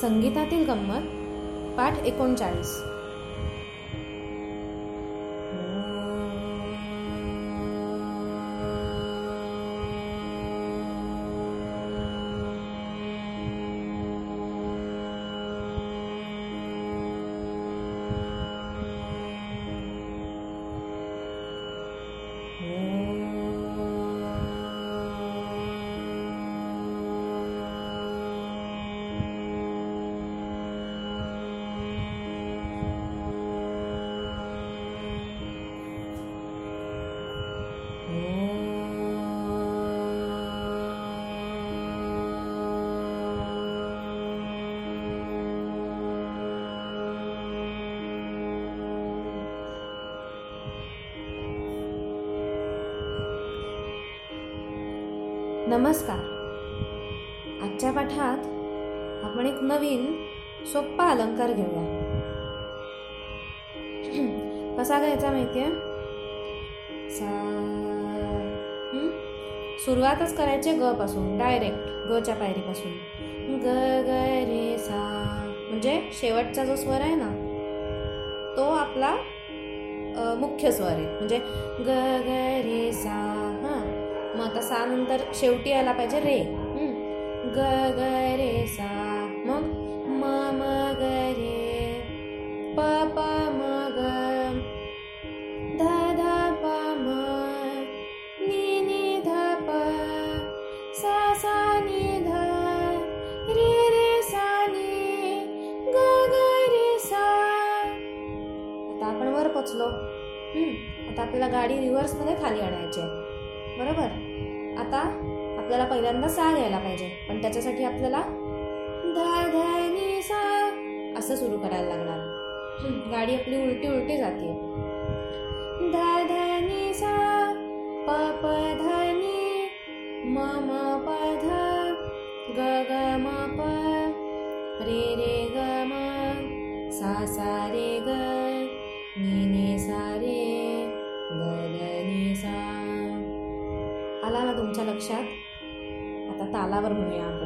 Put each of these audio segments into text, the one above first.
संगीतातील गंमत पाठ एकोणचाळीस. नमस्कार. आजच्या पाठात आपण एक नवीन सोप्पा अलंकार घेऊया. कसा घ्यायचा माहिती आहे सुरुवातच करायचे ग पासून डायरेक्ट गच्या पायरीपासून. ग ग रे सा म्हणजे शेवटचा जो स्वर आहे ना तो आपला मुख्य स्वर आहे. म्हणजे ग ग रे सा मग आता सा नंतर शेवटी आला पाहिजे रे. ग ग रे सा. मग? म म ग रे. प प म ग. ध ध प म. नि नि ध प. सा सा नि ध. रे रे सा नि. ग ग रे सा. आता आपण वर पोचलो. आता आपल्याला गाडी रिव्हर्समध्ये खाली आणायची आहे. आपल्याला पहिल्यांदा सा घ्यायला पाहिजे. पण त्याच्यासाठी आपल्याला धा सा असं सुरू करायला लागणार. गाडी आपली उलटी उलटी जाते. palabra me ama.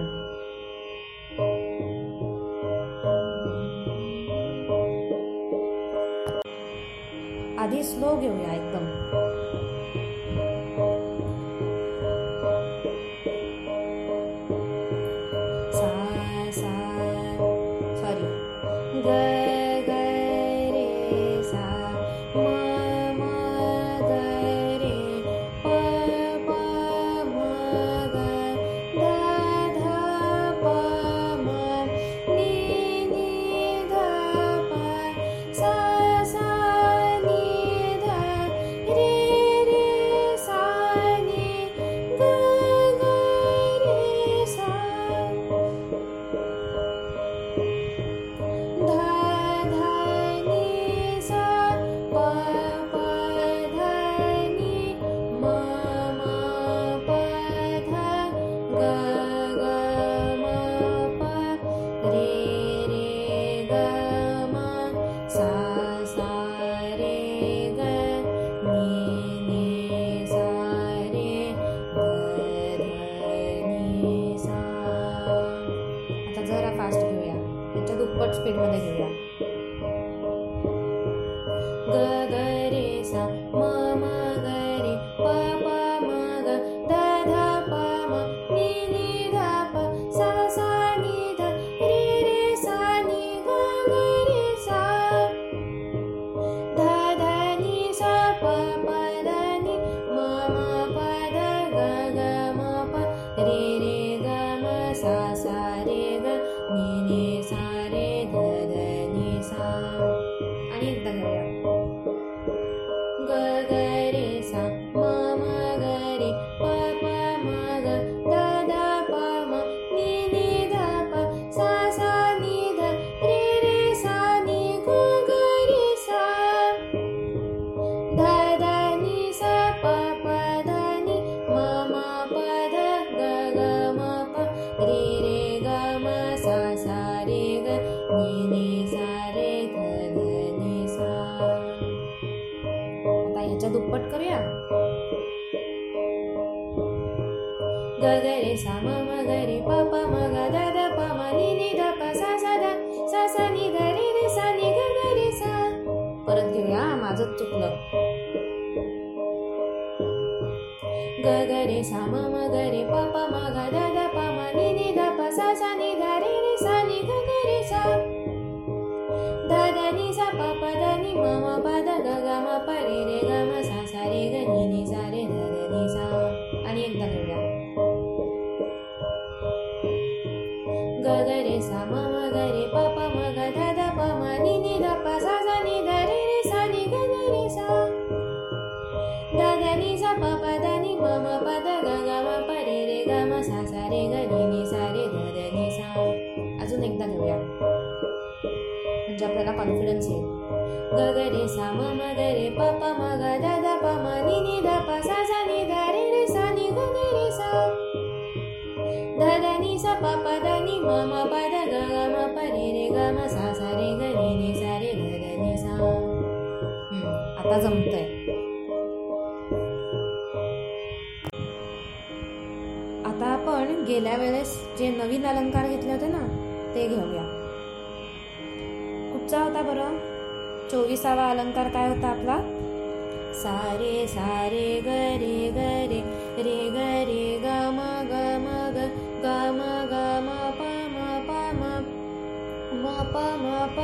झटपट स्पीडमध्ये घेऊया. च्या दुप्पट करूया? गगरे साम मगरे पाप मग दा दा पा म नि नि दा पा सा सा दा सा सा नि दा रे रे सा नि ग ग रे सा परत घेऊया माझं चुकलं. गगरे साम मगरे पाप मग दा दा पा म नि नि दा पा सा सा नि दा रे रे सा नि ग ग रे सा दा दा नि सा पा पा दा रे रे ग म सा सा रे ग नि नि सा रे ध ध नि सा आणि एकदा करूया ग ग रे सा म म ग रे प प म ग ध ध प म नि नि ध प सा सा नि ध रे रे सा नि ग ग रे सा ध ध नि सा प प ध नि म म प द ग ग म प रे रे ग म सा सा रे ग नि नि सा रे ध ध नि सा अजून एकदा घेऊया म्हणजे आपल्याला कॉन्फिडन्स येईल ग ग रे सा म म रे प प म नि नि ध प सा सा नि ध रे रे सा नि ग ग रे सा। ध द नि सा प प द नि म म प द ग ग म प रे रे ग म सा सा रे ग रे नि सा रे ध ध नि सा। आता जमतंय. आता आपण गेल्या वेळेस जे नवीन अलंकार घेतले होते ना ते घेऊया. कुठचा होता बरं? चोवीसावा अलंकार काय होता आपला? सारे सारे ग रे ग रे रे ग रे ग म ग म ग ग म ग म प म प म प म प प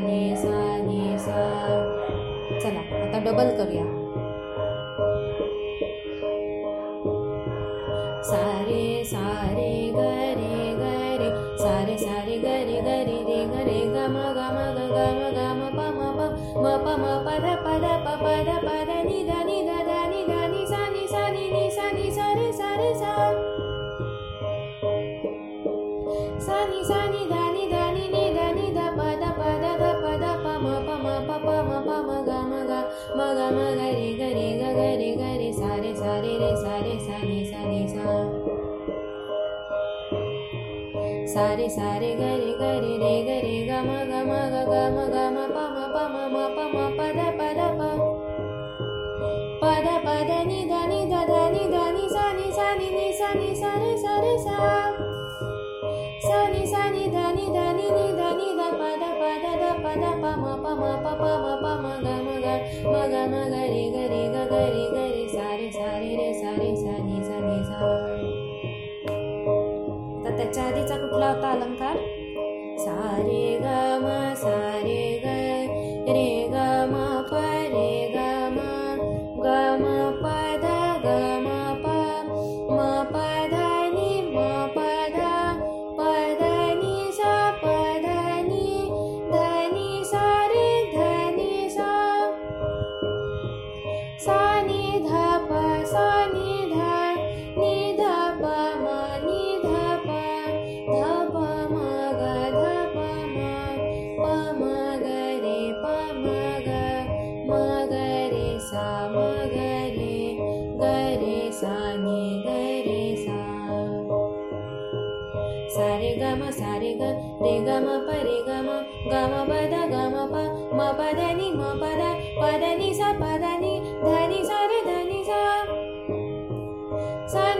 ने सा ने सा चला आता डबल करूया. प म प म ग म ग म ग म ग रे ग रे ग ग रे ग रे सा रे सा रे रे सा रे सा नि सा नि सा सारे सारे ग रे ग रे रे ग रे ग म ग म ग ग म ग म प म प म म प म प ध प ध प प ध प ध नि ध नि ध ध pa da pa ma pa ma pa pa ma pa ma ga ma ga ma ga ma ga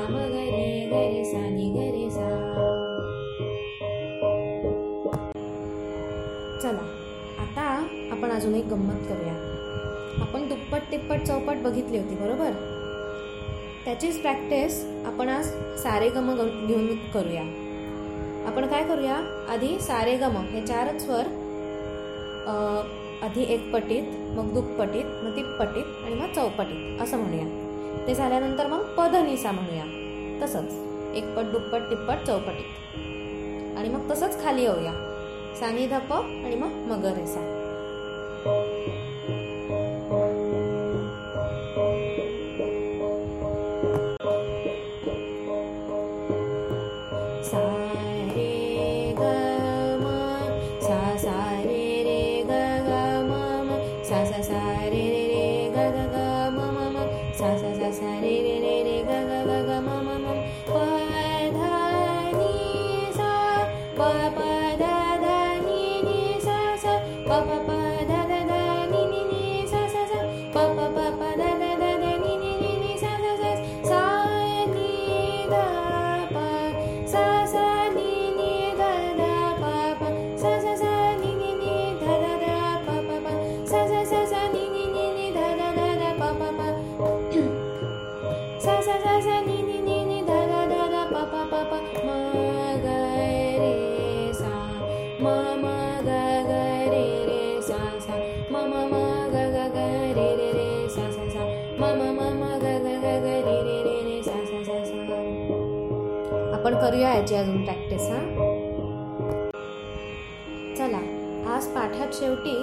सा म गरे गरे सा नि गरे सा चला आता आपण अजून एक गंमत करूया. आपण दुप्पट तिप्पट चौपट बघितली होती बरोबर? त्याचीच प्रॅक्टिस आपण आज सारे गम घेऊन करूया. आपण काय करूया? आधी सारे गम हे चारच स्वर आधी एक पटीत मग दुप्पटीत मग तिप्पटीत आणि मग चौपटीत असं म्हणूया. ते झाल्यानंतर मग पदनिसा म्हणूया. तसंच एकपट दुप्पट तिप्पट चौपटीत. आणि मग तसंच खाली येऊया. सानी धप आणि मग मगरेसा. पदानी सा प करूया याची अजून प्रॅक्टिस हां? चला आज पाठात शेवटी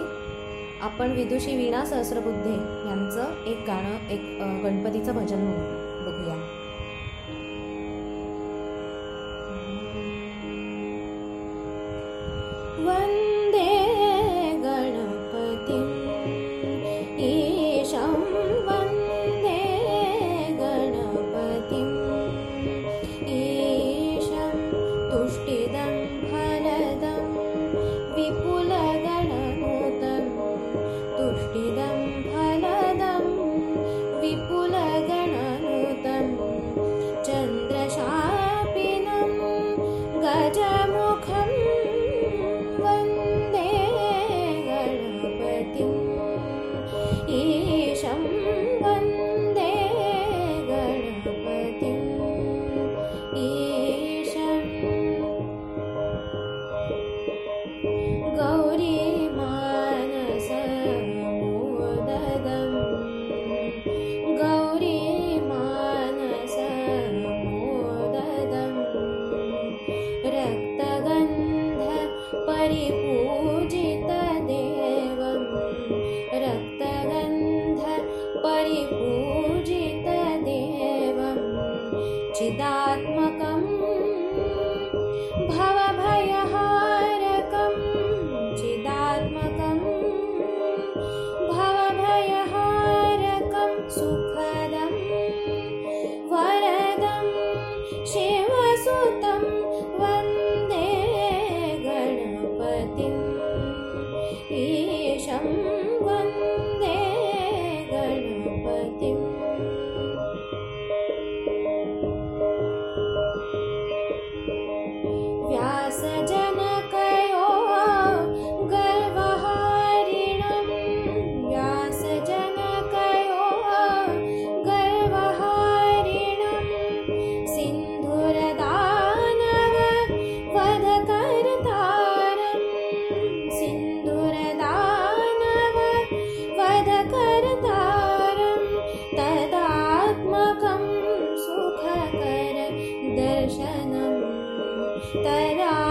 आपण विदुषी वीणा सहस्रबुद्धे यांचं एक गाणं एक गणपतीचं भजन म्हणू पूजितदेवं चिदा दर्शनं तरा